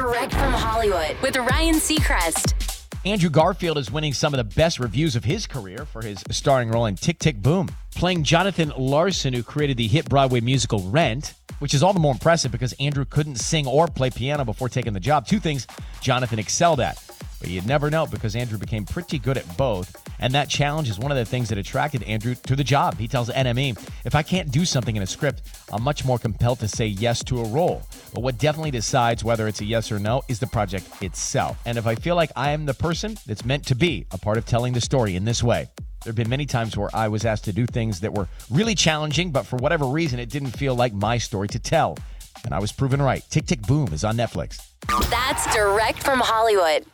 Direct from Hollywood with Ryan Seacrest. Andrew Garfield is winning some of the best reviews of his career for his starring role in Tick Tick Boom, playing Jonathan Larson, who created the hit Broadway musical Rent, which is all the more impressive because Andrew couldn't sing or play piano before taking the job. Two things Jonathan excelled at. But you'd never know because Andrew became pretty good at both. And that challenge is one of the things that attracted Andrew to the job. He tells NME, if I can't do something in a script, I'm much more compelled to say yes to a role. But what definitely decides whether it's a yes or no is the project itself. And if I feel like I am the person that's meant to be a part of telling the story in this way, there have been many times where I was asked to do things that were really challenging, but for whatever reason, it didn't feel like my story to tell. And I was proven right. Tick Tick Boom is on Netflix. That's direct from Hollywood.